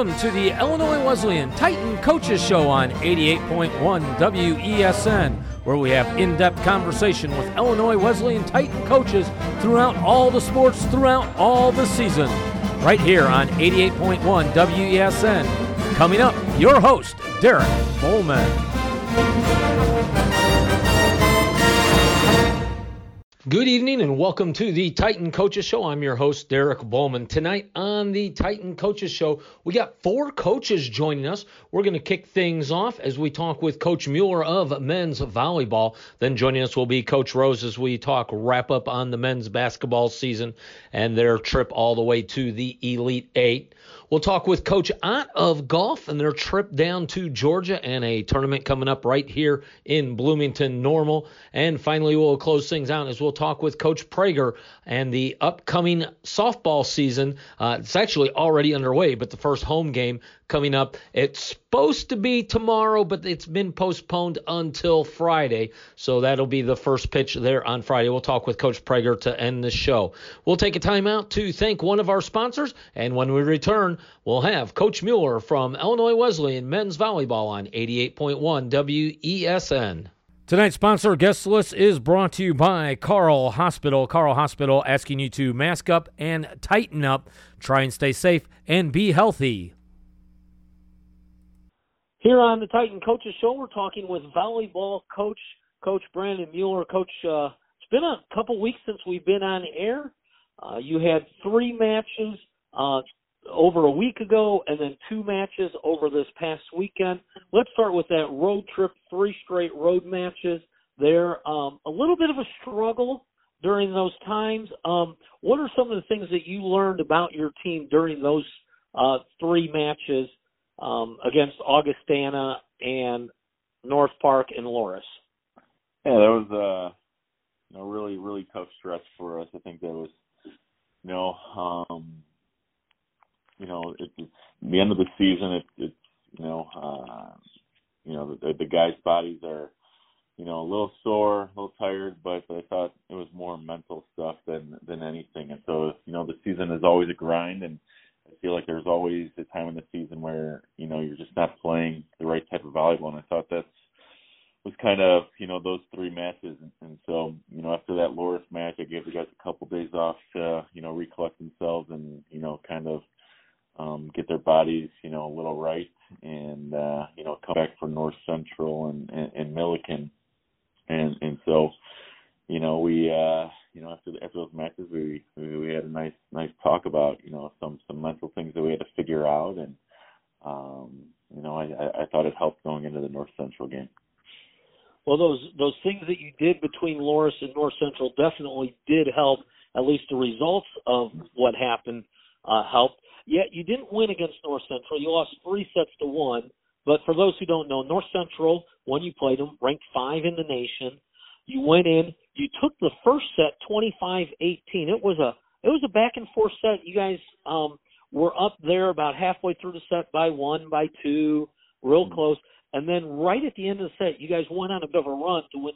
Welcome to the Illinois Wesleyan Titan Coaches Show on 88.1 WESN, where we have in depth conversation with Illinois Wesleyan Titan coaches throughout all the sports, throughout all the season. Right here on 88.1 WESN. Coming up, your host, Derek Bohlmann. Good evening and welcome to the Titan Coaches Show. I'm your host, Derek Bohlmann. Tonight on the Titan Coaches Show, we got four coaches joining us. We're going to kick things off as we talk with Coach Mueller of men's volleyball. Then joining us will be Coach Rose as we talk wrap up on the men's basketball season and their trip all the way to the Elite Eight. We'll talk with Coach Ott of golf and their trip down to Georgia and a tournament coming up right here in Bloomington Normal. And finally, we'll close things out as we'll talk with Coach Prager and the upcoming softball season. Uh, it's actually already underway, but the first home game coming up. It's supposed to be tomorrow, but it's been postponed until Friday. So that'll be the first pitch there on Friday. We'll talk with Coach Prager to end the show. We'll take a time out to thank one of our sponsors, and when we return, we'll have Coach Mueller from Illinois Wesleyan men's volleyball on 88.1 WESN. Tonight's sponsor guest list is brought to you by Carle Hospital. Carle Hospital asking you to mask up and tighten up. Try and stay safe and be healthy. Here on the Titan Coaches Show, we're talking with volleyball coach, Coach Brandon Mueller. Coach, uh, it's been a couple weeks since we've been on air. Uh, you had three matches uh, over a week ago, and then two matches over this past weekend. Let's start with that road trip, three straight road matches. There, um, a little bit of a struggle during those times. Um, what are some of the things that you learned about your team during those uh, three matches? Um, against Augustana and North Park and Loras. Yeah, that was a you know, really really tough stretch for us. I think that was you know um, you know it, it's the end of the season. It, it's you know uh, you know the, the guys' bodies are you know a little sore, a little tired, but I thought it was more mental stuff than than anything. And so you know the season is always a grind and I feel like there's always a time in the season where you know you're just not playing the right type of volleyball, and I thought that's was kind of you know those three matches, and, and so you know after that Loras match, I gave the guys a couple days off to you know recollect themselves and you know kind of um, get their bodies you know a little right, and uh, you know come back for North Central and and, and Millikin, and and so you know we. uh you know, after after those matches, we, we we had a nice nice talk about you know some some mental things that we had to figure out, and um, you know, I I thought it helped going into the North Central game. Well, those those things that you did between Loras and North Central definitely did help. At least the results of what happened uh, helped. Yet you didn't win against North Central. You lost three sets to one. But for those who don't know, North Central, when you played them, ranked five in the nation. You went in, you took the first set 25-18. It was a it was a back and forth set. You guys um were up there about halfway through the set by one, by two, real mm-hmm. close. And then right at the end of the set, you guys went on a bit of a run to win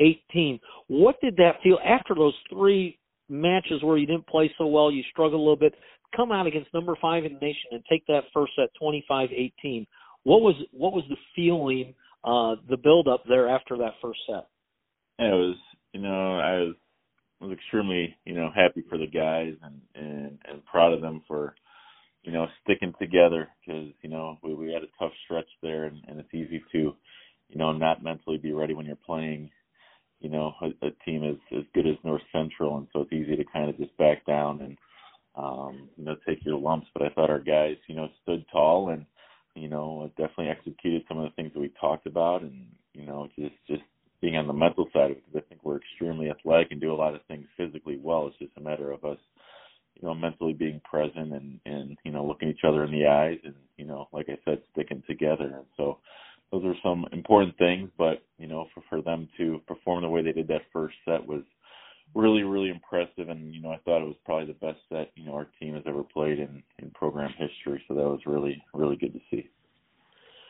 25-18. What did that feel after those three matches where you didn't play so well, you struggled a little bit, come out against number five in the nation and take that first set 25-18? What was what was the feeling, uh, the build up there after that first set? it was you know I was was extremely you know happy for the guys and and and proud of them for you know sticking together because you know we we had a tough stretch there and, and it's easy to you know not mentally be ready when you're playing you know a, a team as as good as North Central. And so it's easy to kind of just back down and um you know take your lumps. But I thought our guys you know stood tall and you know definitely executed some of the things that we talked about. And you know just just being on the mental side of it because I think we're extremely athletic and do a lot of things physically well. It's just a matter of us, you know, mentally being present and and you know looking each other in the eyes and you know, like I said, sticking together. And so those are some important things. But you know, for for them to perform the way they did that first set was really really impressive and you know I thought it was probably the best set you know our team has ever played in in program history so that was really really good to see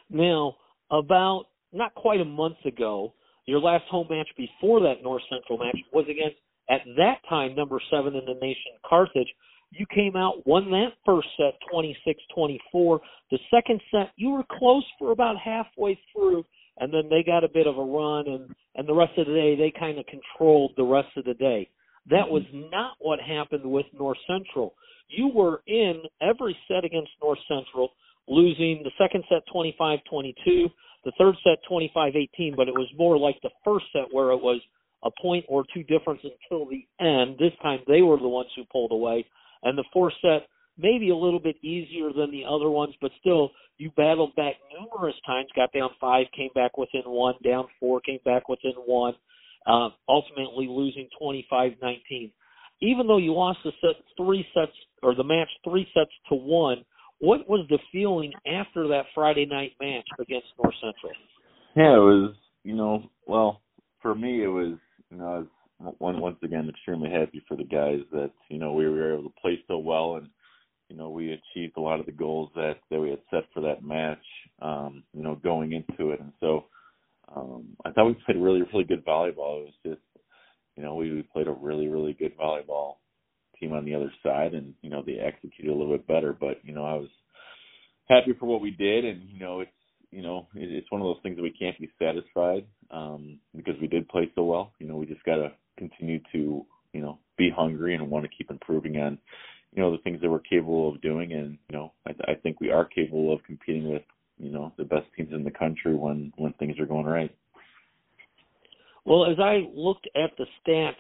now about not quite a month ago your last home match before that North Central match was against, at that time, number seven in the nation, Carthage. You came out, won that first set 26-24. The second set, you were close for about halfway through, and then they got a bit of a run, and and the rest of the day they kind of controlled the rest of the day. That was not what happened with North Central. You were in every set against North Central, losing the second set 25-22, the third set 25-18, but it was more like the first set where it was a point or two difference until the end. This time they were the ones who pulled away. And the fourth set, maybe a little bit easier than the other ones, but still, you battled back numerous times, got down five, came back within one, down four, came back within one, uh, ultimately losing 25 19. Even though you lost the set three sets, or the match three sets to one, what was the feeling after that Friday night match against North Central? Yeah, it was, you know, well, for me, it was you know, I was one, once again extremely happy for the guys that you know we were able to play so well and you know we achieved a lot of the goals that that we had set for that match um you know going into it. And so um I thought we played really really good volleyball. It was just you know we, we played a really really good volleyball team on the other side and you know they executed a little bit better. But you know I was happy for what we did and you know it's you know, it, it's one of those things that we can't be satisfied um, because we did play so well. You know, we just got to continue to, you know, be hungry and want to keep improving on, you know, the things that we're capable of doing. And you know, I, I think we are capable of competing with, you know, the best teams in the country when when things are going right. Well, as I looked at the stats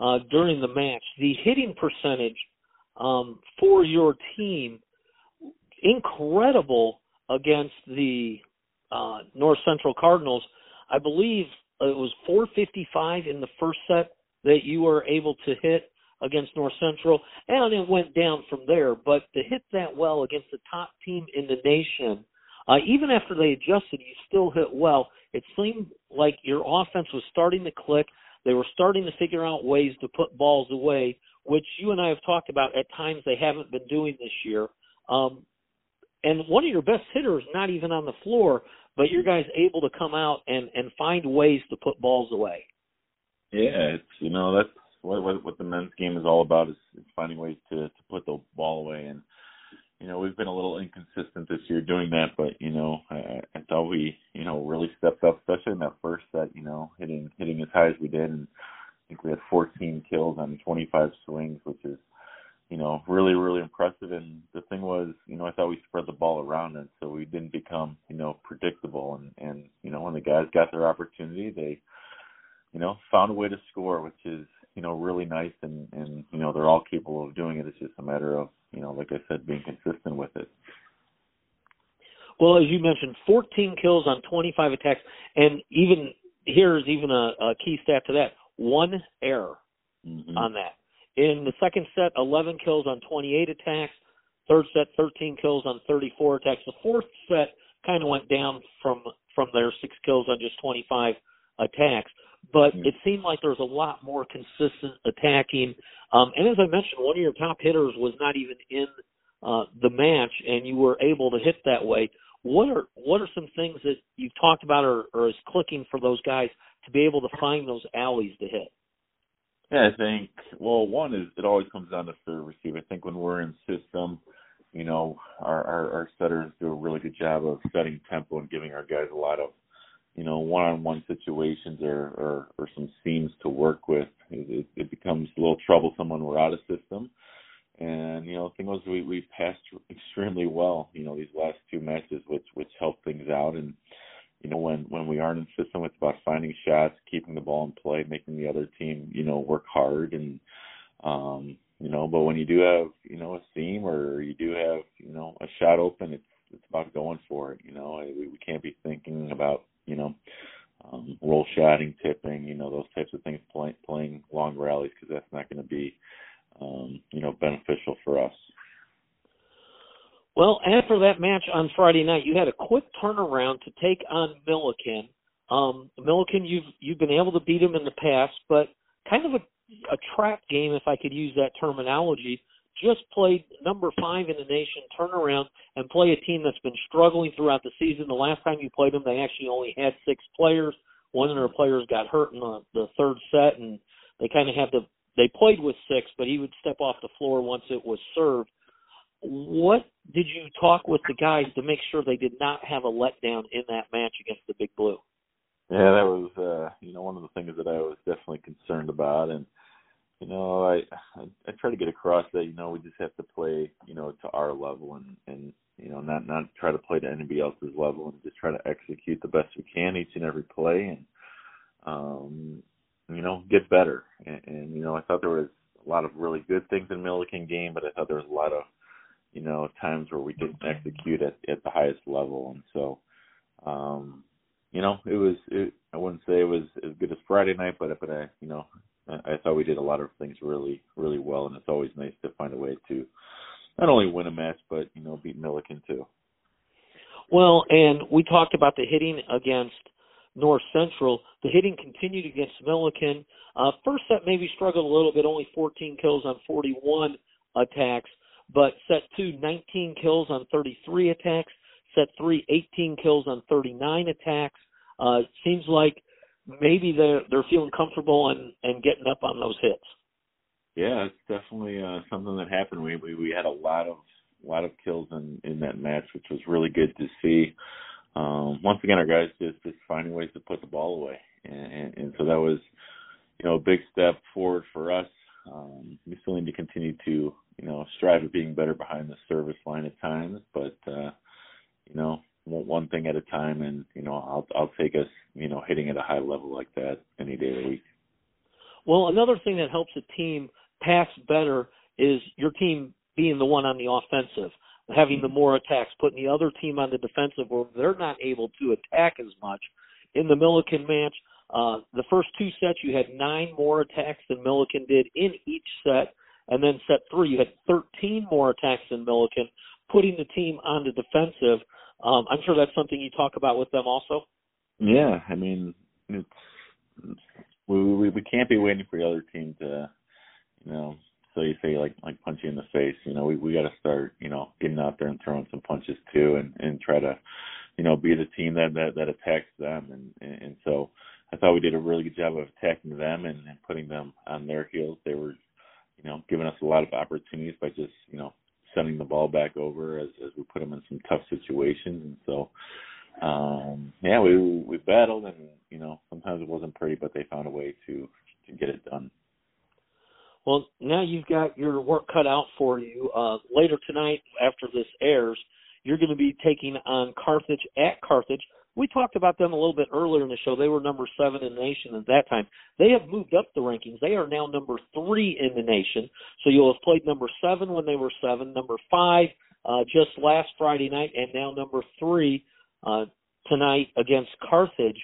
uh, during the match, the hitting percentage um, for your team incredible against the uh, North Central Cardinals. I believe it was 455 in the first set that you were able to hit against North Central, and it went down from there. But to hit that well against the top team in the nation, uh, even after they adjusted, you still hit well. It seemed like your offense was starting to click. They were starting to figure out ways to put balls away, which you and I have talked about at times they haven't been doing this year. Um, and one of your best hitters not even on the floor, but your guys able to come out and and find ways to put balls away. Yeah, it's you know that's what what, what the men's game is all about is, is finding ways to to put the ball away and you know we've been a little inconsistent this year doing that, but you know I, I thought we you know really stepped up, especially in that first set. You know hitting hitting as high as we did, and I think we had 14 kills on 25 swings, which is you know, really, really impressive. And the thing was, you know, I thought we spread the ball around and so we didn't become, you know, predictable. And, and, you know, when the guys got their opportunity, they, you know, found a way to score, which is, you know, really nice. And, and, you know, they're all capable of doing it. It's just a matter of, you know, like I said, being consistent with it. Well, as you mentioned, 14 kills on 25 attacks. And even here's even a, a key stat to that one error mm-hmm. on that in the second set, 11 kills on 28 attacks. Third set, 13 kills on 34 attacks. The fourth set kind of went down from from their six kills on just 25 attacks. But mm-hmm. it seemed like there was a lot more consistent attacking. Um, and as I mentioned, one of your top hitters was not even in uh, the match, and you were able to hit that way. What are what are some things that you've talked about or, or is clicking for those guys to be able to find those alleys to hit? Yeah, I think well, one is it always comes down to serve receive. I think when we're in system, you know, our, our our setters do a really good job of setting tempo and giving our guys a lot of, you know, one-on-one situations or or, or some seams to work with. It, it becomes a little troublesome when we're out of system. And you know, the thing was we we passed extremely well. You know, these last two matches, which which helped things out and you know, when when we aren't in system, it's about finding shots, keeping the ball in play, making the other team, you know, work hard and um, you know, but when you do have, you know, a seam or you do have, you know, a shot open, it's it's about going for it, you know. We we can't be thinking about, you know, um, roll shotting, tipping, you know, those types of things, play, playing long rallies because that's not going to be, um, you know, beneficial for us. Well, after that match on Friday night, you had a quick turnaround to take on Millikin. Um, Millikin, you've you've been able to beat him in the past, but kind of a a trap game, if I could use that terminology. Just played number five in the nation, turn around and play a team that's been struggling throughout the season. The last time you played them, they actually only had six players. One of their players got hurt in the, the third set, and they kind of had to they played with six, but he would step off the floor once it was served. What did you talk with the guys to make sure they did not have a letdown in that match against the Big Blue? Yeah, that was uh, you know one of the things that I was definitely concerned about, and you know I, I I try to get across that you know we just have to play you know to our level and and you know not not try to play to anybody else's level and just try to execute the best we can each and every play and um you know get better and, and you know I thought there was a lot of really good things in Millikin game, but I thought there was a lot of you know times where we didn't execute at at the highest level, and so um you know, it was. It, I wouldn't say it was as good as Friday night, but but I, you know, I, I thought we did a lot of things really, really well, and it's always nice to find a way to not only win a match, but you know, beat Millikin too. Well, and we talked about the hitting against North Central. The hitting continued against Millikin. Uh, first set maybe struggled a little bit, only 14 kills on 41 attacks, but set two, 19 kills on 33 attacks set three, 18 kills on 39 attacks. Uh, seems like maybe they're they're feeling comfortable and and getting up on those hits. Yeah, it's definitely uh, something that happened. We, we we had a lot of lot of kills in in that match, which was really good to see. Um, once again, our guys just just finding ways to put the ball away, and, and, and so that was you know a big step forward for us. We still need to continue to you know strive at being better behind the service line at times, but uh, you know, one thing at a time, and you know, I'll I'll take us, you know, hitting at a high level like that any day of the week. Well, another thing that helps a team pass better is your team being the one on the offensive, having the more attacks, putting the other team on the defensive where they're not able to attack as much. In the Millikin match, uh, the first two sets you had nine more attacks than Millikin did in each set, and then set three you had 13 more attacks than Millikin, putting the team on the defensive um, I'm sure that's something you talk about with them also. Yeah, I mean, it's, it's we, we we can't be waiting for the other team to, you know, so you say like like punch you in the face. You know, we we got to start, you know, getting out there and throwing some punches too, and and try to, you know, be the team that that that attacks them. And and, and so I thought we did a really good job of attacking them and, and putting them on their heels. They were, you know, giving us a lot of opportunities by just you know sending the ball back over as as we put them in some tough situations. And so, um, yeah, we we battled, and you know sometimes it wasn't pretty, but they found a way to to get it done. Well, now you've got your work cut out for you. Uh, later tonight, after this airs, you're going to be taking on Carthage at Carthage we talked about them a little bit earlier in the show. They were number seven in the nation at that time. They have moved up the rankings. They are now number three in the nation. So you'll have played number seven when they were seven, number five uh, just last Friday night, and now number three uh, tonight against Carthage.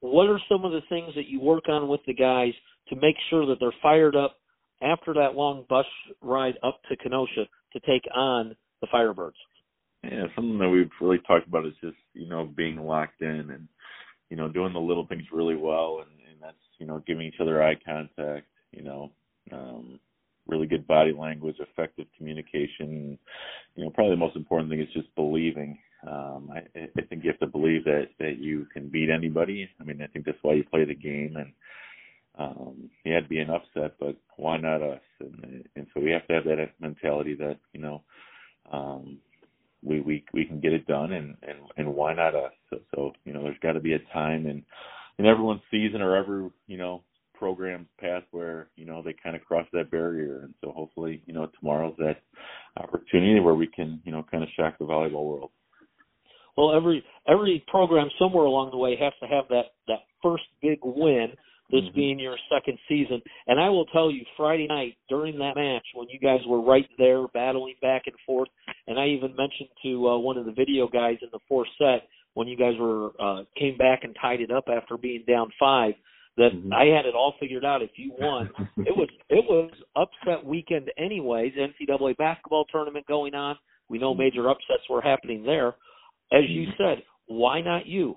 What are some of the things that you work on with the guys to make sure that they're fired up after that long bus ride up to Kenosha to take on the Firebirds? Yeah, something that we've really talked about is just you know being locked in and you know doing the little things really well, and, and that's you know giving each other eye contact, you know, um, really good body language, effective communication. You know, probably the most important thing is just believing. Um, I, I think you have to believe that that you can beat anybody. I mean, I think that's why you play the game, and um, had to be an upset, but why not us? And, and so we have to have that mentality that you know um, we we we can get it done and and and why not us? So, so you know there's got to be a time in in everyone's season or every you know program's path where you know they kind of cross that barrier. And so hopefully you know tomorrow's that opportunity where we can you know kind of shock the volleyball world. Well every every program somewhere along the way has to have that that first big win this mm-hmm. being your second season. And I will tell you, Friday night during that match, when you guys were right there battling back and forth, and I even mentioned to uh, one of the video guys in the fourth set when you guys were uh, came back and tied it up after being down five that mm-hmm. I had it all figured out. If you won, it was it was upset weekend anyways. NCAA basketball tournament going on. We know mm-hmm. major upsets were happening there. As you mm-hmm. said, why not you?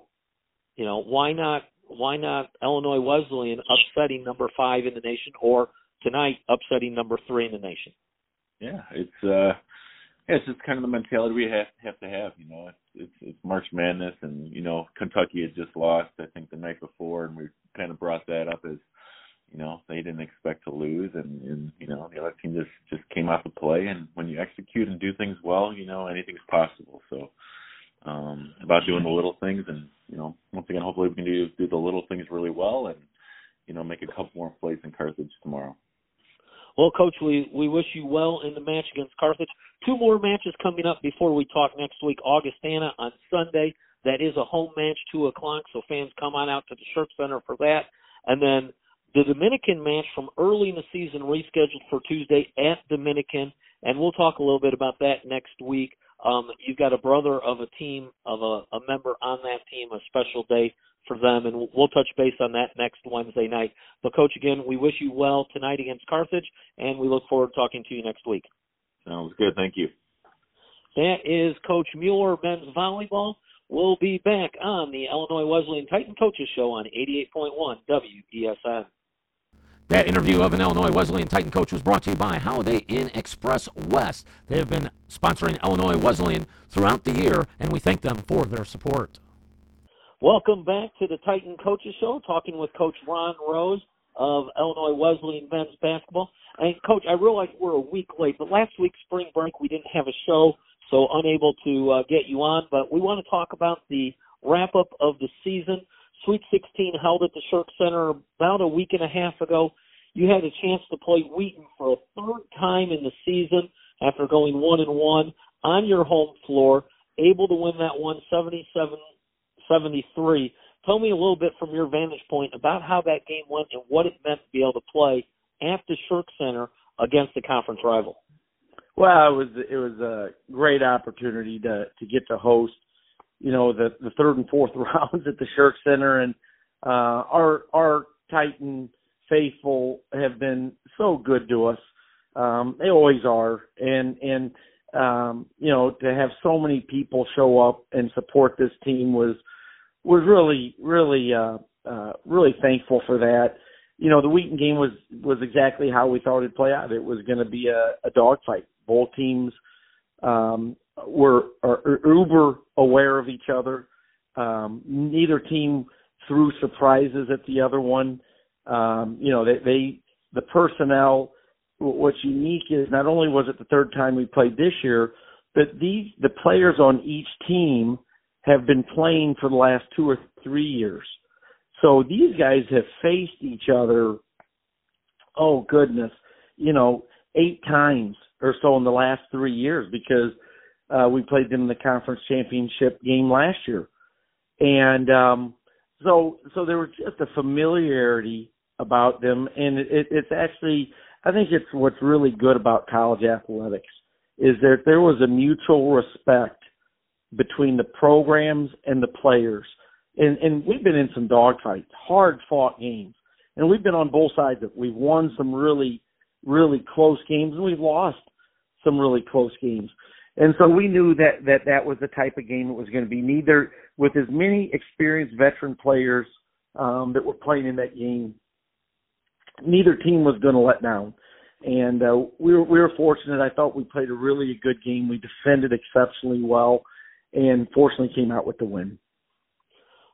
You know, why not why not Illinois Wesleyan upsetting number five in the nation, or tonight upsetting number three in the nation? Yeah, it's uh, it's just kind of the mentality we have have to have. You know, it's it's, it's March Madness, and you know Kentucky had just lost, I think, the night before, and we kind of brought that up as you know they didn't expect to lose, and, and you know the other team just just came out to play. And when you execute and do things well, you know anything's possible. So um, about doing the little things, and you know once again, hopefully we can do do the little things really well, and you know make a couple more plays in Carthage tomorrow. Well, Coach, we, we wish you well in the match against Carthage. Two more matches coming up before we talk next week. Augustana on Sunday. That is a home match, 2 o'clock, so fans come on out to the Shirk Center for that. And then the Dominican match from early in the season rescheduled for Tuesday at Dominican, and we'll talk a little bit about that next week. Um, you've got a brother of a team, of a, a member on that team, a special day for them, and we'll touch base on that next Wednesday night. But, Coach, again, we wish you well tonight against Carthage, and we look forward to talking to you next week. Sounds good. Thank you. That is Coach Mueller, men's volleyball. We'll be back on the Illinois Wesleyan Titan Coaches Show on 88.1 WESN. That interview of an Illinois Wesleyan Titan coach was brought to you by Holiday Inn Express West. They have been sponsoring Illinois Wesleyan throughout the year, and we thank them for their support. Welcome back to the Titan Coaches Show, talking with Coach Ron Rose of Illinois Wesleyan men's basketball. And Coach, I realize we're a week late, but last week spring break we didn't have a show, so unable to uh, get you on. But we want to talk about the wrap up of the season. Sweet 16 held at the Shirk Center about a week and a half ago. You had a chance to play Wheaton for a third time in the season after going one and one on your home floor, able to win that one 77 73. Tell me a little bit from your vantage point about how that game went and what it meant to be able to play at the Shirk Center against a conference rival. Well, it was it was a great opportunity to to get to host, you know, the the third and fourth rounds at the Shirk Center, and uh, our our Titan faithful have been so good to us. Um, they always are, and and um, you know to have so many people show up and support this team was was really really uh, uh, really thankful for that. You know, the Wheaton game was was exactly how we thought it'd play out. It was going to be a, a dogfight. Both teams um, were are, are uber aware of each other. Um, neither team threw surprises at the other one. Um, you know, they, they the personnel. What's unique is not only was it the third time we played this year, but these the players on each team have been playing for the last two or three years. So these guys have faced each other, oh goodness, you know, eight times or so in the last three years because uh, we played them in the conference championship game last year. And um, so so there was just a familiarity about them and it, it's actually I think it's what's really good about college athletics is that there was a mutual respect between the programs and the players. And, and we've been in some dogfights, hard fought games. And we've been on both sides of it. We've won some really, really close games and we've lost some really close games. And so we knew that, that that was the type of game it was going to be. Neither with as many experienced veteran players um, that were playing in that game, neither team was going to let down. And uh, we were we were fortunate. I thought we played a really good game. We defended exceptionally well and fortunately came out with the win.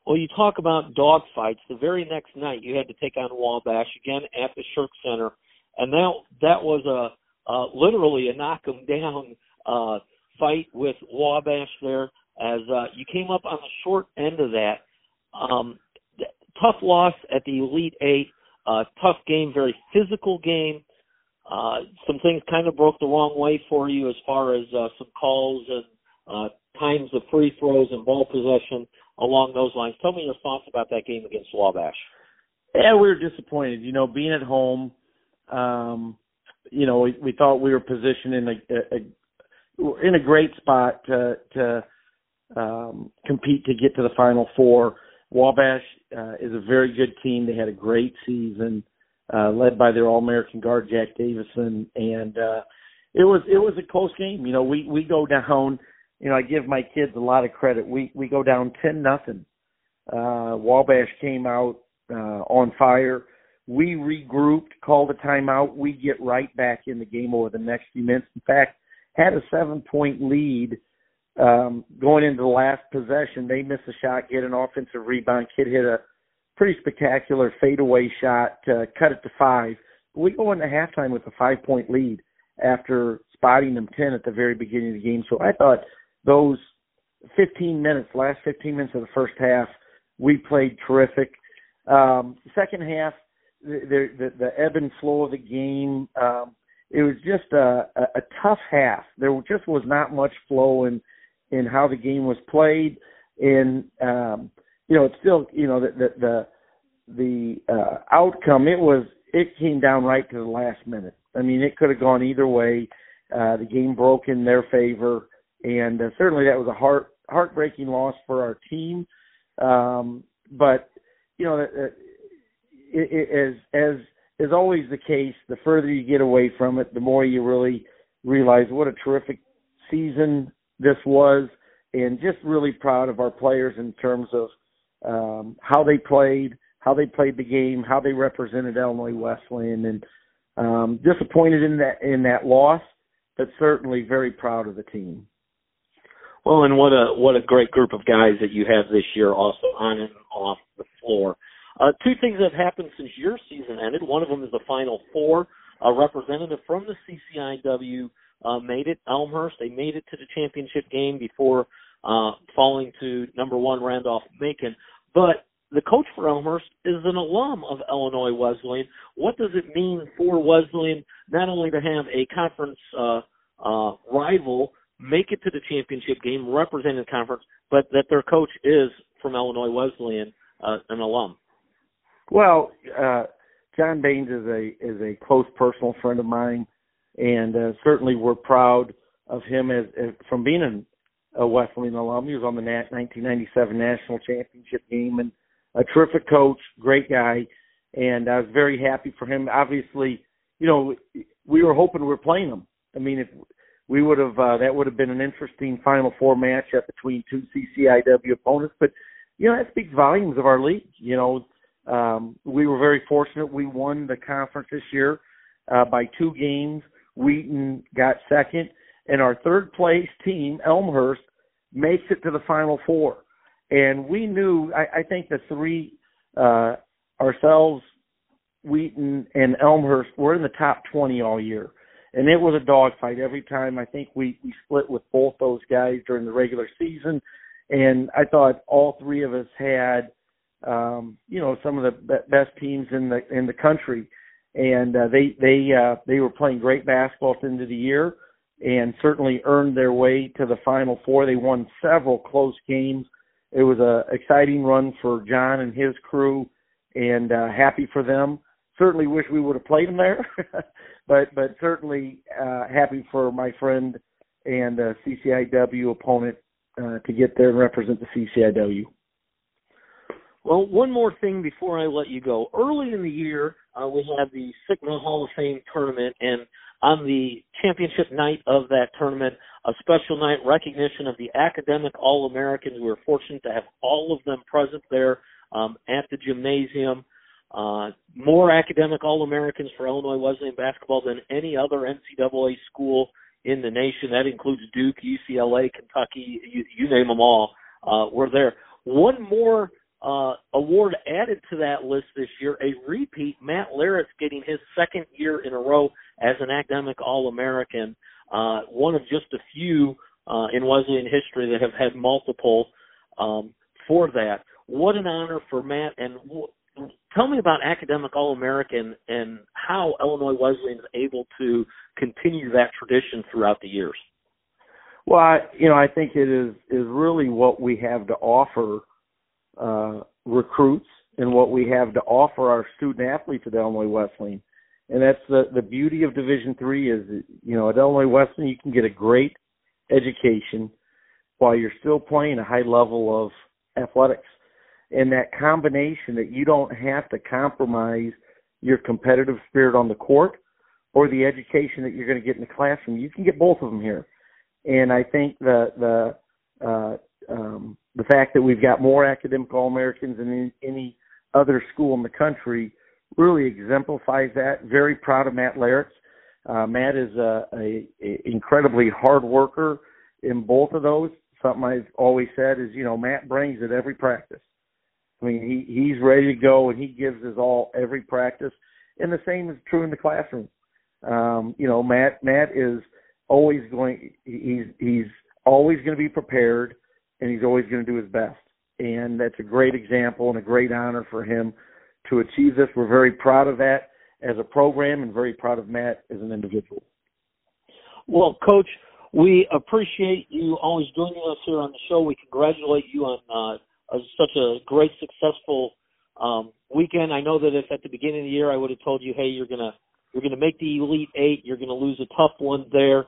Well, you talk about dog fights. The very next night, you had to take on Wabash again at the Shirk Center, and that that was a uh, literally a knock 'em down uh, fight with Wabash there. As uh, you came up on the short end of that, um, tough loss at the Elite Eight. Uh, tough game, very physical game. Uh, some things kind of broke the wrong way for you as far as uh, some calls and uh, times of free throws and ball possession along those lines. Tell me your thoughts about that game against Wabash. Yeah, we were disappointed. You know, being at home, um, you know, we, we thought we were positioned in a, a, a in a great spot to to um, compete to get to the Final Four. Wabash uh, is a very good team. They had a great season, uh, led by their All-American guard Jack Davidson, and uh, it was it was a close game. You know, we we go down you know, I give my kids a lot of credit. We we go down ten nothing. Uh, Wabash came out uh, on fire. We regrouped, called a timeout. We get right back in the game over the next few minutes. In fact, had a seven point lead um, going into the last possession. They missed a shot, get an offensive rebound. Kid hit a pretty spectacular fadeaway shot to cut it to five. We go into halftime with a five point lead after spotting them 10 at the very beginning of the game. So I thought those 15 minutes, last 15 minutes of the first half, we played terrific. Um, second half, the, the, the ebb and flow of the game, um, it was just a, a, a tough half. There just was not much flow in, in how the game was played. And, um, you know, it's still, you know, the, the, the, the uh, outcome, it was, it came down right to the last minute. I mean, it could have gone either way. Uh, the game broke in their favor, and uh, certainly that was a heart heartbreaking loss for our team. Um, but you know, it, it, it, as as is always the case, the further you get away from it, the more you really realize what a terrific season this was, and just really proud of our players in terms of um, how they played, how they played the game, how they represented Illinois Wesleyan, and um, disappointed in that in that loss, but certainly very proud of the team. Well, and what a what a great group of guys that you have this year, also on and off the floor. Uh, two things that have happened since your season ended. One of them is the Final Four. A representative from the CCIW uh, made it. Elmhurst. They made it to the championship game before uh, falling to number one Randolph Macon. But the coach for Elmhurst is an alum of Illinois Wesleyan. What does it mean for Wesleyan not only to have a conference uh, uh, rival make it to the championship game, represent the conference, but that their coach is from Illinois Wesleyan, uh, an alum? Well, uh, John Baines is a is a close personal friend of mine, and uh, certainly we're proud of him as, as from being an, a Wesleyan alum. He was on the 1997 national championship game and a terrific coach, great guy, and I was very happy for him. Obviously, you know, we were hoping we were playing him. I mean, if we would have, uh, that would have been an interesting Final Four matchup between two CCIW opponents. But you know, that speaks volumes of our league. You know, um, we were very fortunate. We won the conference this year uh, by two games. Wheaton got second, and our third place team, Elmhurst, makes it to the Final Four and we knew I, I think the three uh ourselves, Wheaton and Elmhurst were in the top twenty all year. And it was a dogfight every time. I think we we split with both those guys during the regular season, and I thought all three of us had, um, you know, some of the best teams in the in the country, and uh, they they uh, they were playing great basketball at the end of the year, and certainly earned their way to the Final Four. They won several close games it was a exciting run for John and his crew, and uh, happy for them. Certainly wish we would have played them there, but but certainly uh, happy for my friend and uh, CCIW opponent uh, to get there and represent the CCIW. Well, one more thing before I let you go. Early in the year, uh, we had the Sigma Hall of Fame tournament, and on the championship night of that tournament, a special night recognition of the academic All Americans. We were fortunate to have all of them present there um, at the gymnasium. Uh, more academic All Americans for Illinois Wesleyan basketball than any other NCAA school in the nation. That includes Duke, UCLA, Kentucky, you, you name them all. Uh, were there. One more uh, award added to that list this year, a repeat. Matt Larritz getting his second year in a row as an academic All American, uh, one of just a few uh, in Wesleyan history that have had multiple um, for that. What an honor for Matt. And w- tell me about academic All American and how Illinois Wesleyan is able to continue that tradition throughout the years. Well, I, you know, I think it is is really what we have to offer uh, recruits and what we have to offer our student athletes at Illinois Wesleyan. And that's the the beauty of Division Three is you know at Illinois Wesleyan you can get a great education while you're still playing a high level of athletics. And that combination that you don't have to compromise your competitive spirit on the court or the education that you're going to get in the classroom. You can get both of them here. And I think the the uh, um, the fact that we've got more academic All Americans than any other school in the country really exemplifies that. Very proud of Matt Larritz. Uh, Matt is a, a, a incredibly hard worker in both of those. Something I've always said is, you know, Matt brings at every practice. I mean, he he's ready to go and he gives his all every practice. And the same is true in the classroom. Um, you know, Matt Matt is always going. He's he's always going to be prepared, and he's always going to do his best. And that's a great example and a great honor for him to achieve this. We're very proud of that as a program, and very proud of Matt as an individual. Well, Coach, we appreciate you always joining us here on the show. We congratulate you on uh, such a great, successful um, weekend. I know that if at the beginning of the year I would have told you, hey, you're gonna you're gonna make the Elite Eight, you're gonna lose a tough one there.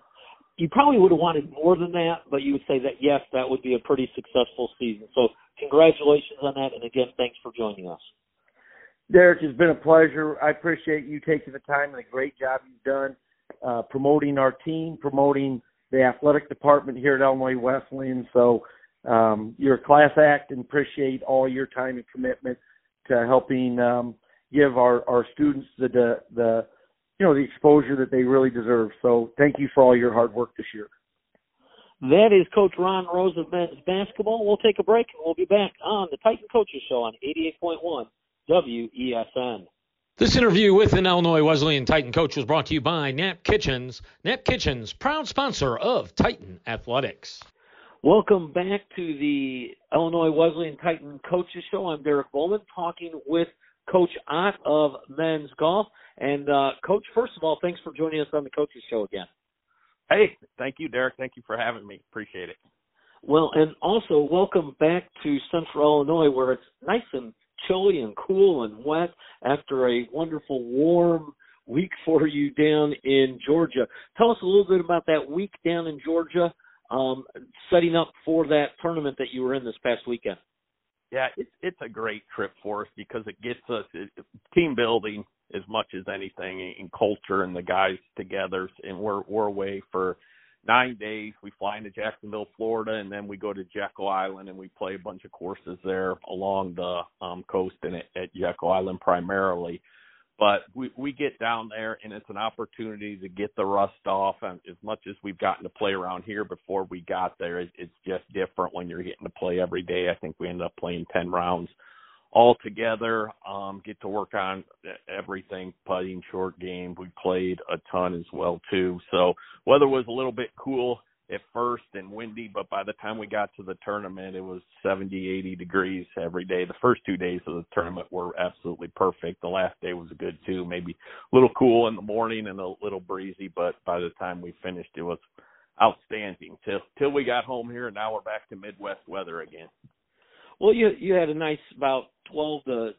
You probably would have wanted more than that, but you would say that yes, that would be a pretty successful season. So congratulations on that, and again, thanks for joining us. Derek, it's been a pleasure. I appreciate you taking the time and the great job you've done uh, promoting our team, promoting the athletic department here at Illinois Wesleyan. So um, you're a class act and appreciate all your time and commitment to helping um, give our, our students the, the the you know the exposure that they really deserve. So thank you for all your hard work this year. That is Coach Ron Rose of men's basketball. We'll take a break and we'll be back on the Titan Coaches Show on 88.1 WESN. This interview with an Illinois Wesleyan Titan coach was brought to you by Knapp Kitchens. Knapp Kitchens, proud sponsor of Titan Athletics. Welcome back to the Illinois Wesleyan Titan Coaches Show. I'm Derek Bohlmann talking with Coach Ott of men's golf. And uh, Coach, first of all, thanks for joining us on the Coaches Show again. Hey, thank you, Derek. Thank you for having me. Appreciate it. Well, and also welcome back to Central Illinois, where it's nice and chilly and cool and wet after a wonderful warm week for you down in Georgia. Tell us a little bit about that week down in Georgia, um, setting up for that tournament that you were in this past weekend. Yeah, it's it's a great trip for us because it gets us it, team building as much as anything and culture and the guys together, and we're we're away for nine days. We fly into Jacksonville, Florida, and then we go to Jekyll Island and we play a bunch of courses there along the um, coast and at, at Jekyll Island primarily. But we we get down there and it's an opportunity to get the rust off. And as much as we've gotten to play around here before we got there, it, it's just different when you're getting to play every day. I think we ended up playing ten rounds all together. Um, get to work on everything, putting, short game. We played a ton as well too. So weather was a little bit cool at first and windy, but by the time we got to the tournament, it was 70, 80 degrees every day. The first two days of the tournament were absolutely perfect. The last day was good too, maybe a little cool in the morning and a little breezy, but by the time we finished, it was outstanding till till we got home here and now we're back to midwest weather again well, you you had a nice about 12 to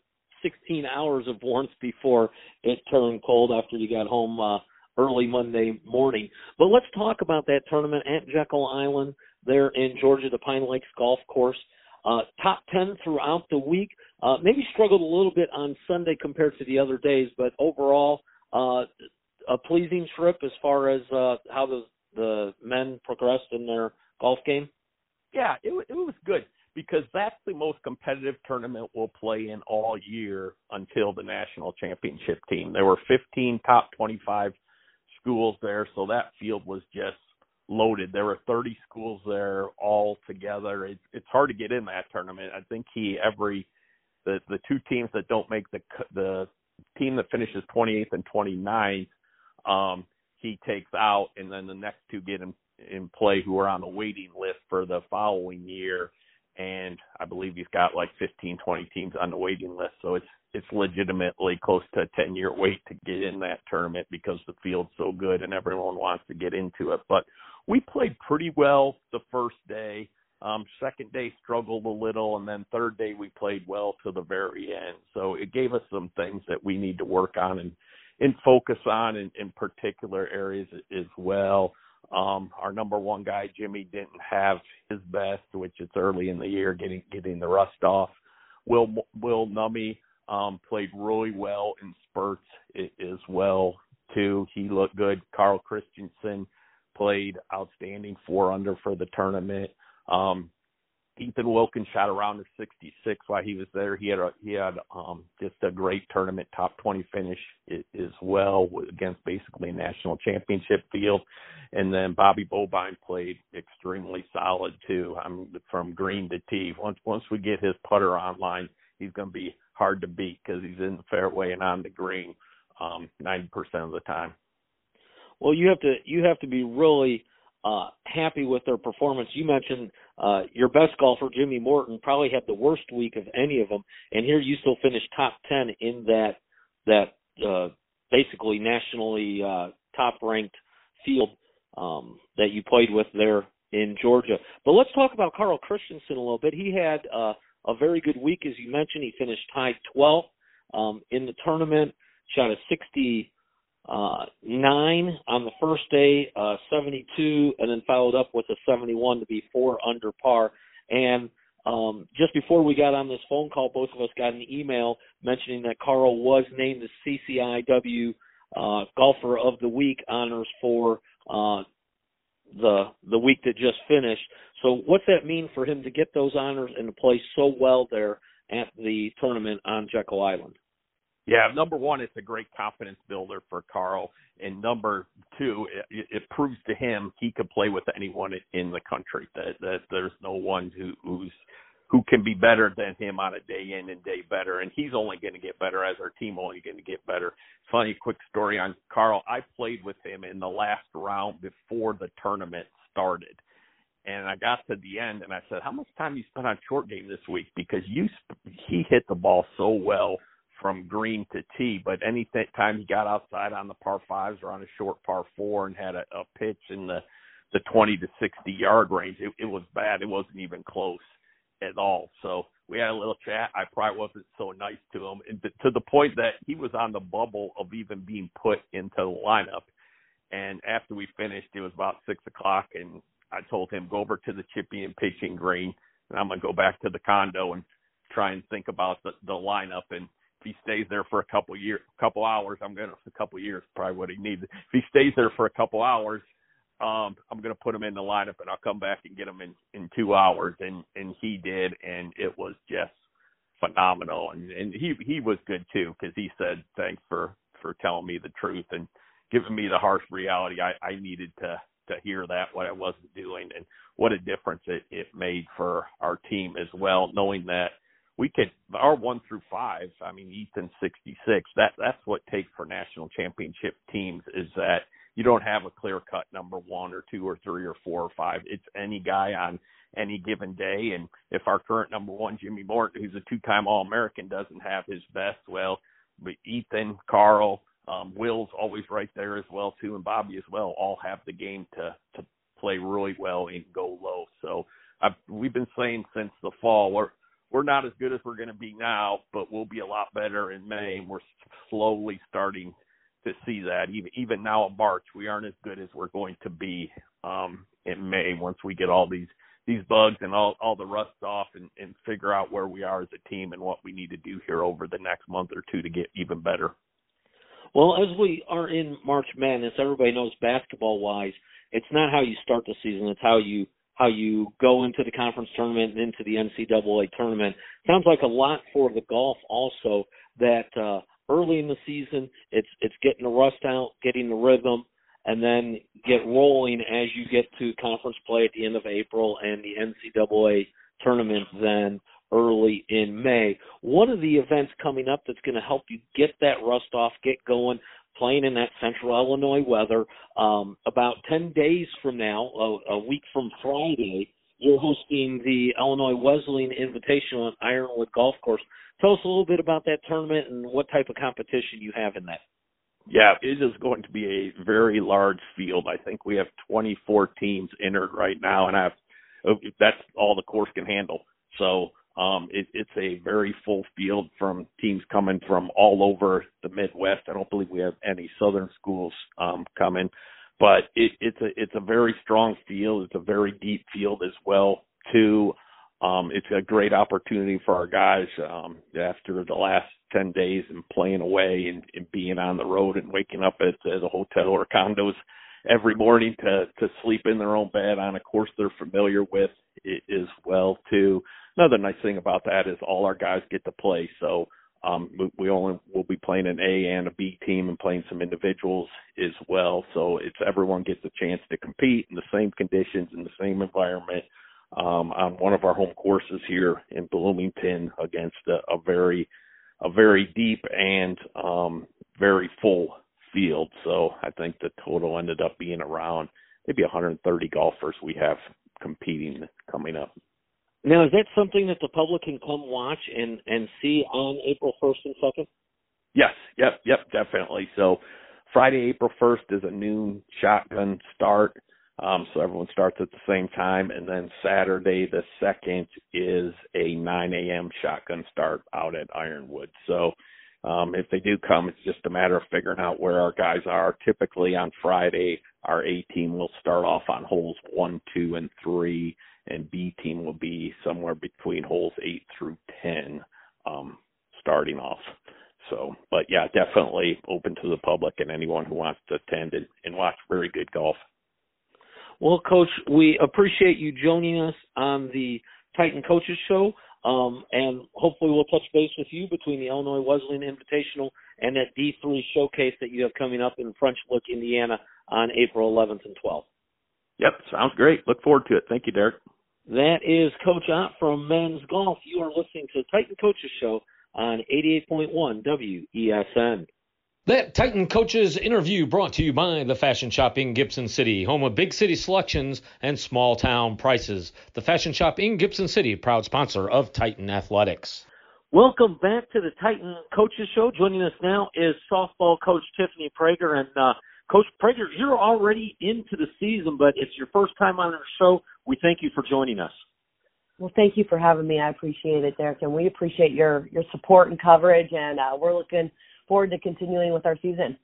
16 hours of warmth before it turned cold after you got home uh, early Monday morning. But let's talk about that tournament at Jekyll Island there in Georgia, the Pine Lakes Golf Course. Uh, top 10 throughout the week. Uh, maybe struggled a little bit on Sunday compared to the other days, but overall, uh, a pleasing trip as far as uh, how the the men progressed in their golf game. Yeah, it, it was good because that's the most competitive tournament we'll play in all year until the national championship team. There were 15 top 25 schools there, so that field was just loaded. There were 30 schools there all together. It's it's hard to get in that tournament. I think he every the the two teams that don't make the the team that finishes 28th and 29th um he takes out and then the next two get in in play who are on the waiting list for the following year and I believe he's got like 15, 20 teams on the waiting list. So it's it's legitimately close to a 10 year wait to get in that tournament because the field's so good and everyone wants to get into it. But we played pretty well the first day. Um, second day struggled a little, and then third day we played well to the very end. So it gave us some things that we need to work on and and focus on in, in particular areas as well. Um, our number one guy, Jimmy, didn't have his best, which it's early in the year, getting getting the rust off. Will Will Nummy um, played really well in spurts as well too. He looked good. Carl Christensen played outstanding, four under for the tournament. Um, Ethan Wilkins shot around a 66 while he was there. He had a he had um just a great tournament, top 20 finish as well against basically a national championship field. And then Bobby Bobine played extremely solid too. I'm from green to tee. Once once we get his putter online, he's going to be hard to beat because he's in the fairway and on the green um 90% of the time. Well, you have to you have to be really uh happy with their performance. You mentioned uh your best golfer Jimmy Morton probably had the worst week of any of them and here you still finished top 10 in that that uh basically nationally uh top ranked field um that you played with there in Georgia. But let's talk about Carl Christensen a little bit. He had uh a very good week as you mentioned. He finished tied 12th um in the tournament, shot a 60 uh, nine on the first day, uh, 72, and then followed up with a 71 to be four under par. And um, just before we got on this phone call, both of us got an email mentioning that Carl was named the CCIW uh, Golfer of the Week honors for uh, the the week that just finished. So, what's that mean for him to get those honors and to play so well there at the tournament on Jekyll Island? Yeah, number one, it's a great confidence builder for Carl, and number two, it, it proves to him he could play with anyone in the country. That that there's no one who who's who can be better than him on a day in and day better, and he's only going to get better as our team only going to get better. Funny quick story on Carl. I played with him in the last round before the tournament started, and I got to the end and I said, "How much time you spent on short game this week?" Because you he hit the ball so well from green to tee, but any time he got outside on the par fives or on a short par four and had a, a pitch in the the 20 to 60 yard range, it, it was bad. It wasn't even close at all. So we had a little chat. I probably wasn't so nice to him, and to, the point that he was on the bubble of even being put into the lineup. And after we finished, it was about six o'clock, and I told him go over to the chipping and pitching green, and I'm gonna go back to the condo and try and think about the, the lineup. And if he stays there for a couple years, a couple hours, I'm gonna a couple years probably what he needs. If he stays there for a couple hours, um, I'm gonna put him in the lineup and I'll come back and get him in in two hours. And and he did, and it was just phenomenal. And and he he was good too because he said thanks for for telling me the truth and giving me the harsh reality. I I needed to to hear that what I wasn't doing and what a difference it it made for our team as well, knowing that we could our one through five. I mean, Ethan sixty six. That that's what takes for national championship teams is that you don't have a clear cut number one or two or three or four or five. It's any guy on any given day. And if our current number one, Jimmy Morton, who's a two time All American, doesn't have his best, well, but Ethan, Carl, um, Will's always right there as well too, and Bobby as well. All have the game to to play really well and go low. So I've, we've been saying since the fall we're we're not as good as we're going to be now, but we'll be a lot better in May. And we're slowly starting to see that. Even even now in March, we aren't as good as we're going to be um, in May once we get all these these bugs and all all the rust off and, and figure out where we are as a team and what we need to do here over the next month or two to get even better. Well, as we are in March Madness, everybody knows basketball wise, it's not how you start the season; it's how you how you go into the conference tournament and into the NCAA tournament. Sounds like a lot for the golf also that uh, early in the season it's it's getting the rust out, getting the rhythm, and then get rolling as you get to conference play at the end of April and the NCAA tournament then early in May. One of the events coming up that's going to help you get that rust off, get going, playing in that central Illinois weather. Um, about 10 days from now, a, a week from Friday, you're hosting the Illinois Wesleyan Invitational on Ironwood Golf Course. Tell us a little bit about that tournament and what type of competition you have in that. Yeah, it is going to be a very large field. I think we have 24 teams entered right now, and I have that's all the course can handle. So um, it, it's a very full field from teams coming from all over the Midwest. I don't believe we have any Southern schools um, coming, but it, it's a it's a very strong field. It's a very deep field as well. Too, um, it's a great opportunity for our guys um, after the last ten days and playing away and, and being on the road and waking up at, at a hotel or condos every morning to to sleep in their own bed on a course they're familiar with as well too another nice thing about that is all our guys get to play. So um, we, only will be playing an A and a B team and playing some individuals as well. So it's everyone gets a chance to compete in the same conditions in the same environment. um, on one of our home courses here in Bloomington against a, a very a very deep and um, very full field. So I think the total ended up being around maybe 130 golfers we have competing coming up. Now, is that something that the public can come watch and and see on April 1st and 2nd? Yes, yep, yep, definitely. So Friday, April 1st is a noon shotgun start. Um, so everyone starts at the same time. And then Saturday, the 2nd, is a 9 a.m. shotgun start out at Ironwood. So um, if they do come, it's just a matter of figuring out where our guys are. Typically on Friday, our A team will start off on holes 1, 2, and 3, and B team will be somewhere between holes 8 through 10 um, starting off. So, but yeah, definitely open to the public and anyone who wants to attend and, and watch very good golf. Well, Coach, we appreciate you joining us on the Titan Coaches Show, um, and hopefully we'll touch base with you between the Illinois Wesleyan Invitational and that D3 showcase that you have coming up in French Lick, Indiana on April 11th and 12th. Yep, sounds great. Look forward to it. Thank you, Derek. That is Coach Ott from Men's Golf. You are listening to the Titan Coaches Show on 88.1 WESN. That Titan Coaches interview brought to you by the Fashion Shop in Gibson City, home of big city selections and small town prices. The Fashion Shop in Gibson City, proud sponsor of Titan Athletics. Welcome back to the Titan Coaches Show. Joining us now is softball coach Tiffany Prager. And uh, Coach Prager, you're already into the season, but it's your first time on our show. We thank you for joining us. Well, thank you for having me. I appreciate it, Derek, and we appreciate your your support and coverage. And uh, we're looking forward to continuing with our season.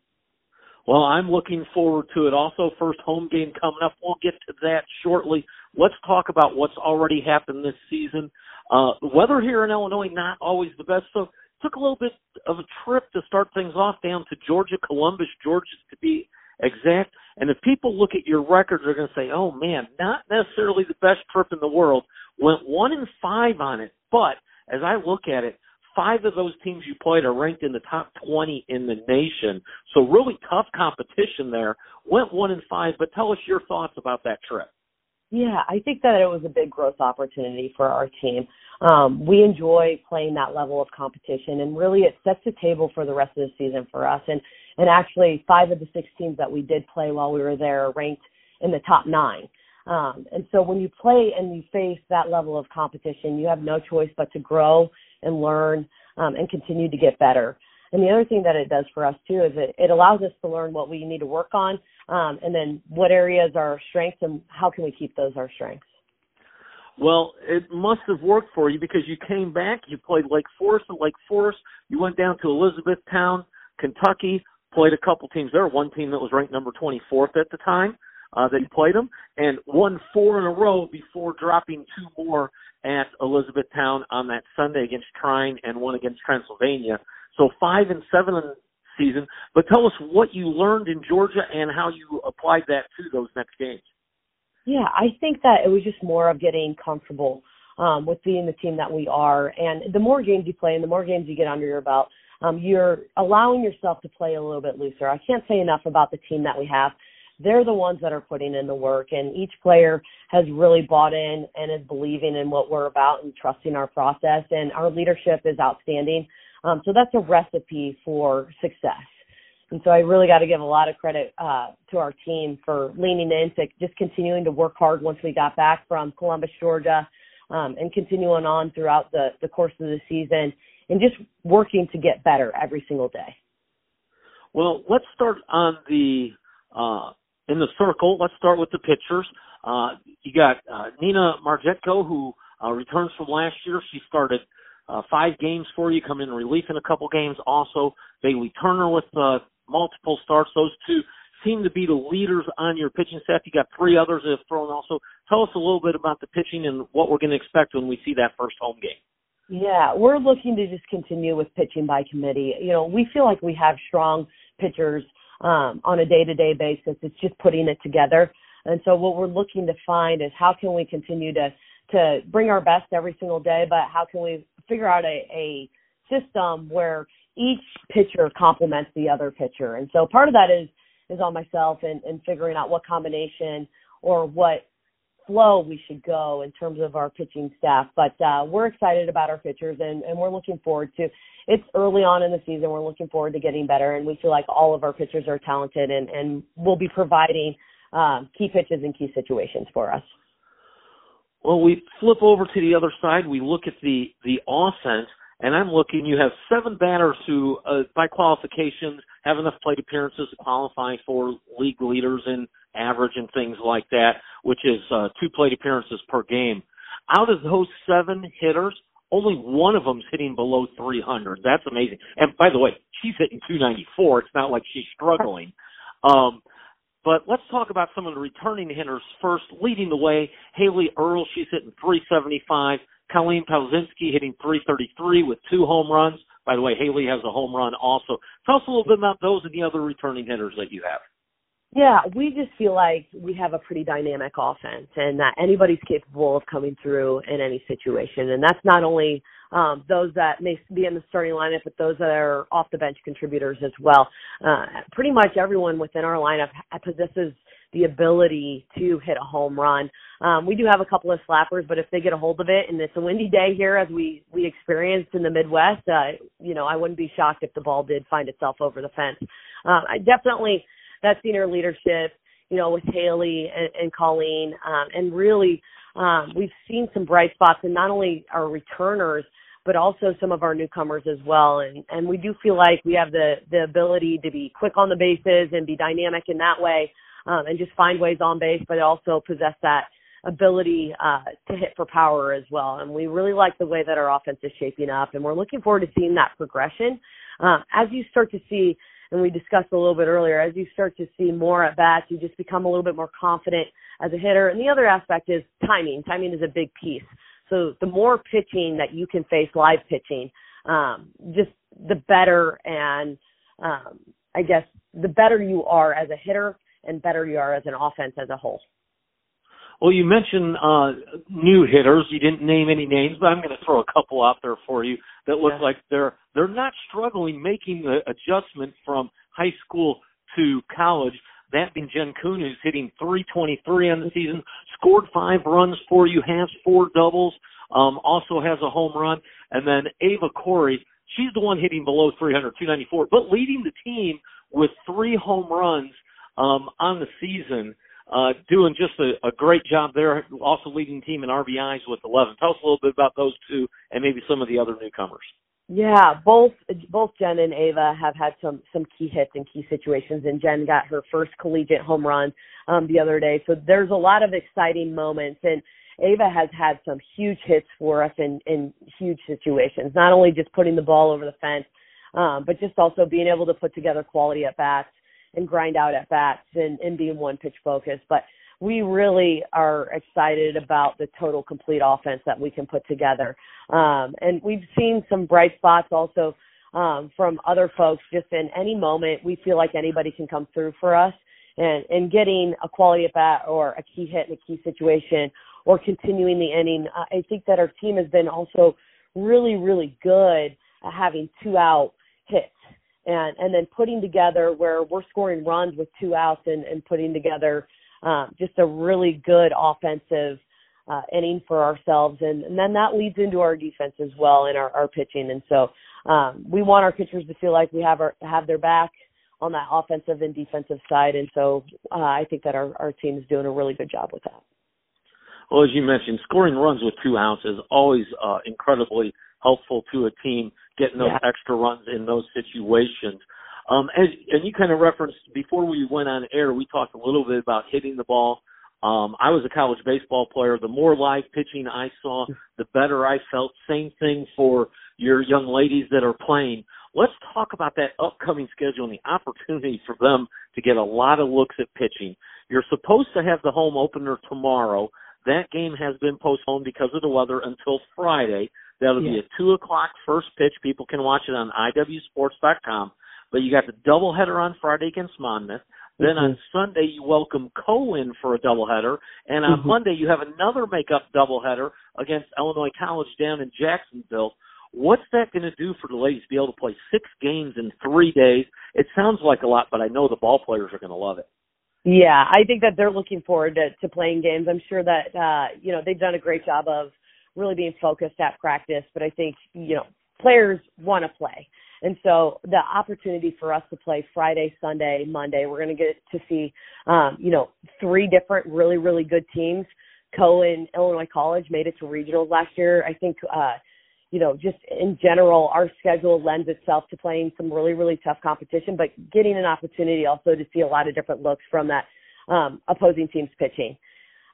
Well, I'm looking forward to it. Also, first home game coming up. We'll get to that shortly. Let's talk about what's already happened this season. Uh, weather here in Illinois not always the best, so took a little bit of a trip to start things off down to Georgia, Columbus, Georgia to be exact. And if people look at your records, they're going to say, "Oh man, not necessarily the best trip in the world." Went one in five on it, but as I look at it, five of those teams you played are ranked in the top 20 in the nation. So really tough competition there. Went one in five, but tell us your thoughts about that trip. Yeah, I think that it was a big growth opportunity for our team. Um, we enjoy playing that level of competition, and really it sets the table for the rest of the season for us. And and actually, five of the six teams that we did play while we were there are ranked in the top nine. Um, and so when you play and you face that level of competition, you have no choice but to grow and learn um, and continue to get better. And the other thing that it does for us too is it, it allows us to learn what we need to work on, um, and then what areas are our strengths and how can we keep those our strengths. Well, it must have worked for you because you came back, you played Lake Forest and Lake Forest, you went down to Elizabethtown, Kentucky, played a couple teams there, one team that was ranked number 24th at the time, uh, that you played them, and won four in a row before dropping two more at Elizabethtown on that Sunday against Trine and one against Transylvania. So five and seven in season. But tell us what you learned in Georgia and how you applied that to those next games. Yeah, I think that it was just more of getting comfortable um, with being the team that we are. And the more games you play and the more games you get under your belt, um, you're allowing yourself to play a little bit looser. I can't say enough about the team that we have they're the ones that are putting in the work and each player has really bought in and is believing in what we're about and trusting our process and our leadership is outstanding um, so that's a recipe for success and so i really got to give a lot of credit uh, to our team for leaning in to just continuing to work hard once we got back from columbus georgia um, and continuing on throughout the, the course of the season and just working to get better every single day well let's start on the uh, in the circle, let's start with the pitchers. Uh, you got uh, Nina Marjetko, who uh, returns from last year. She started uh, five games for you, come in relief in a couple games. Also, Bailey Turner with uh, multiple starts. Those two seem to be the leaders on your pitching staff. You got three others that have thrown also. Tell us a little bit about the pitching and what we're going to expect when we see that first home game. Yeah, we're looking to just continue with pitching by committee. You know, we feel like we have strong pitchers um, on a day-to-day basis. It's just putting it together. And so what we're looking to find is how can we continue to to bring our best every single day, but how can we figure out a, a system where each pitcher complements the other pitcher. And so part of that is is on myself and, and figuring out what combination or what flow we should go in terms of our pitching staff. But uh, we're excited about our pitchers, and, and we're looking forward to. It's early on in the season. We're looking forward to getting better, and we feel like all of our pitchers are talented, and and will be providing um, key pitches in key situations for us. Well, we flip over to the other side. We look at the the offense, and I'm looking. You have seven batters who, uh, by qualifications, have enough plate appearances to qualify for league leaders in average and things like that, which is uh, two plate appearances per game. Out of those seven hitters, only one of them's hitting below 300. That's amazing. And by the way, she's hitting 294. It's not like she's struggling. Um, but let's talk about some of the returning hitters first. Leading the way, Haley Earl, she's hitting 375. Colleen Palzinski hitting 333 with two home runs. By the way, Haley has a home run also. Tell us a little bit about those and the other returning hitters that you have. Yeah, we just feel like we have a pretty dynamic offense and that anybody's capable of coming through in any situation. And that's not only um, those that may be in the starting lineup, but those that are off the bench contributors as well. Uh, pretty much everyone within our lineup possesses the ability to hit a home run. Um, we do have a couple of slappers, but if they get a hold of it and it's a windy day here, as we we experienced in the Midwest, uh, you know, I wouldn't be shocked if the ball did find itself over the fence. Um, I definitely that senior leadership, you know, with Haley and, and Colleen, um, and really um, we've seen some bright spots in not only our returners but also some of our newcomers as well. And and we do feel like we have the the ability to be quick on the bases and be dynamic in that way, um, and just find ways on base, but also possess that ability uh, to hit for power as well. And we really like the way that our offense is shaping up, and we're looking forward to seeing that progression. Uh, as you start to see and we discussed a little bit earlier, as you start to see more at bats, you just become a little bit more confident as a hitter. And the other aspect is timing. Timing is a big piece. So the more pitching that you can face live pitching, um, just the better and um, I guess the better you are as a hitter and better you are as an offense as a whole. Well, you mentioned uh, new hitters. You didn't name any names, but I'm going to throw a couple out there for you that look yeah. like they're they're not struggling making the adjustment from high school to college. That being Jen Kuhn, who's hitting 323 on the season, scored five runs for you, has four doubles, um, also has a home run, and then Ava Corey, she's the one hitting below 300, 294, but leading the team with three home runs um, on the season uh, doing just a, a great job there. Also leading team in RBIs with 11. Tell us a little bit about those two and maybe some of the other newcomers. Yeah, both both Jen and Ava have had some some key hits in key situations, and Jen got her first collegiate home run um, the other day. So there's a lot of exciting moments, and Ava has had some huge hits for us in in huge situations. Not only just putting the ball over the fence, um, but just also being able to put together quality at bats and grind out at bats and, and being one pitch focused. But we really are excited about the total complete offense that we can put together. Um, and we've seen some bright spots also um, from other folks. Just in any moment, we feel like anybody can come through for us. And, and getting a quality at bat or a key hit in a key situation or continuing the inning, I think that our team has been also really, really good at having two out hits and and then putting together where we're scoring runs with two outs and, and putting together um, just a really good offensive uh, inning for ourselves, and, and then that leads into our defense as well and our, our pitching. And so um, we want our pitchers to feel like we have our have their back on that offensive and defensive side, and so uh, I think that our our team is doing a really good job with that. Well, as you mentioned, scoring runs with two outs is always uh, incredibly helpful to a team getting those yeah. extra runs in those situations. Um, as, and you kind of referenced before we went on air, we talked a little bit about hitting the ball. Um, I was a college baseball player. The more live pitching I saw, the better I felt. Same thing for your young ladies that are playing. Let's talk about that upcoming schedule and the opportunity for them to get a lot of looks at pitching. You're supposed to have the home opener tomorrow. That game has been postponed because of the weather until Friday. That'll yeah. be a two o'clock first pitch. People can watch it on iwsports.com. But you got the doubleheader on Friday against Monmouth. Then mm-hmm. on Sunday you welcome Cohen for a doubleheader, and on mm-hmm. Monday you have another makeup doubleheader against Illinois College down in Jacksonville. What's that going to do for the ladies to be able to play six games in three days? It sounds like a lot, but I know the ball players are going to love it. Yeah, I think that they're looking forward to, to playing games. I'm sure that uh, you know they've done a great job of really being focused at practice, but I think you know players want to play. And so the opportunity for us to play Friday, Sunday, Monday, we're going to get to see, um, you know, three different really, really good teams. Cohen, Illinois College made it to regionals last year. I think, uh, you know, just in general, our schedule lends itself to playing some really, really tough competition, but getting an opportunity also to see a lot of different looks from that um, opposing team's pitching.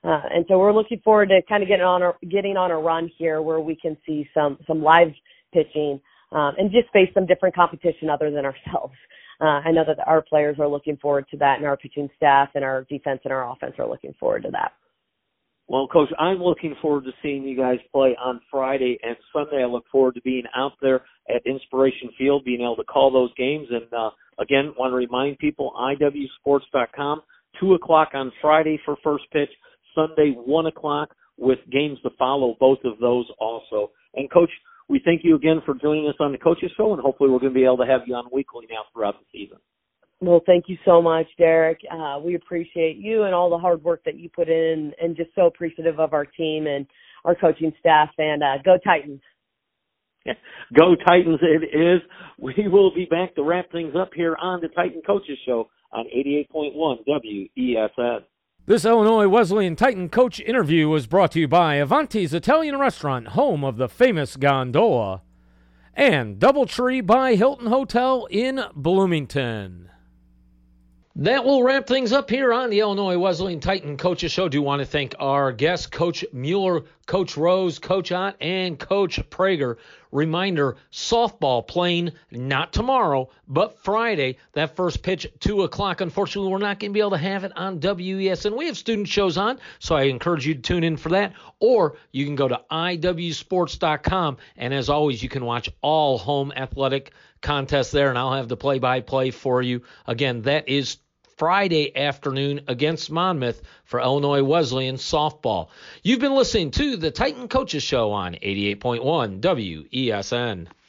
Uh, and so we're looking forward to kind of getting on a getting on a run here where we can see some some live pitching um, and just face some different competition other than ourselves. Uh, I know that our players are looking forward to that, and our pitching staff and our defense and our offense are looking forward to that. Well, Coach, I'm looking forward to seeing you guys play on Friday and Sunday. I look forward to being out there at Inspiration Field, being able to call those games. And uh, again, want to remind people, IWSports.com, 2 o'clock on Friday for first pitch, Sunday, 1 o'clock, with games to follow, both of those also. And, Coach, we thank you again for joining us on the Coaches Show, and hopefully we're going to be able to have you on weekly now throughout the season. Well, thank you so much, Derek. Uh, we appreciate you and all the hard work that you put in, and just so appreciative of our team and our coaching staff. And uh, go Titans! Go Titans! It is. We will be back to wrap things up here on the Titan Coaches Show on 88.1 WESN. This Illinois Wesleyan Titan coach interview was brought to you by Avanti's Italian Restaurant, home of the famous gondola, and Doubletree by Hilton Hotel in Bloomington. That will wrap things up here on the Illinois Wesleyan Titan Coaches Show. Do want to thank our guests, Coach Mueller, Coach Rose, Coach Ott, and Coach Prager. Reminder, softball playing not tomorrow, but Friday. That first pitch, 2 o'clock. Unfortunately, we're not going to be able to have it on WESN. We have student shows on, so I encourage you to tune in for that. Or you can go to iwsports.com, and as always, you can watch all home athletic contests there, and I'll have the play-by-play for you. Again, that is Friday afternoon against Monmouth for Illinois Wesleyan softball. You've been listening to the Titan Coaches Show on 88.1 WESN.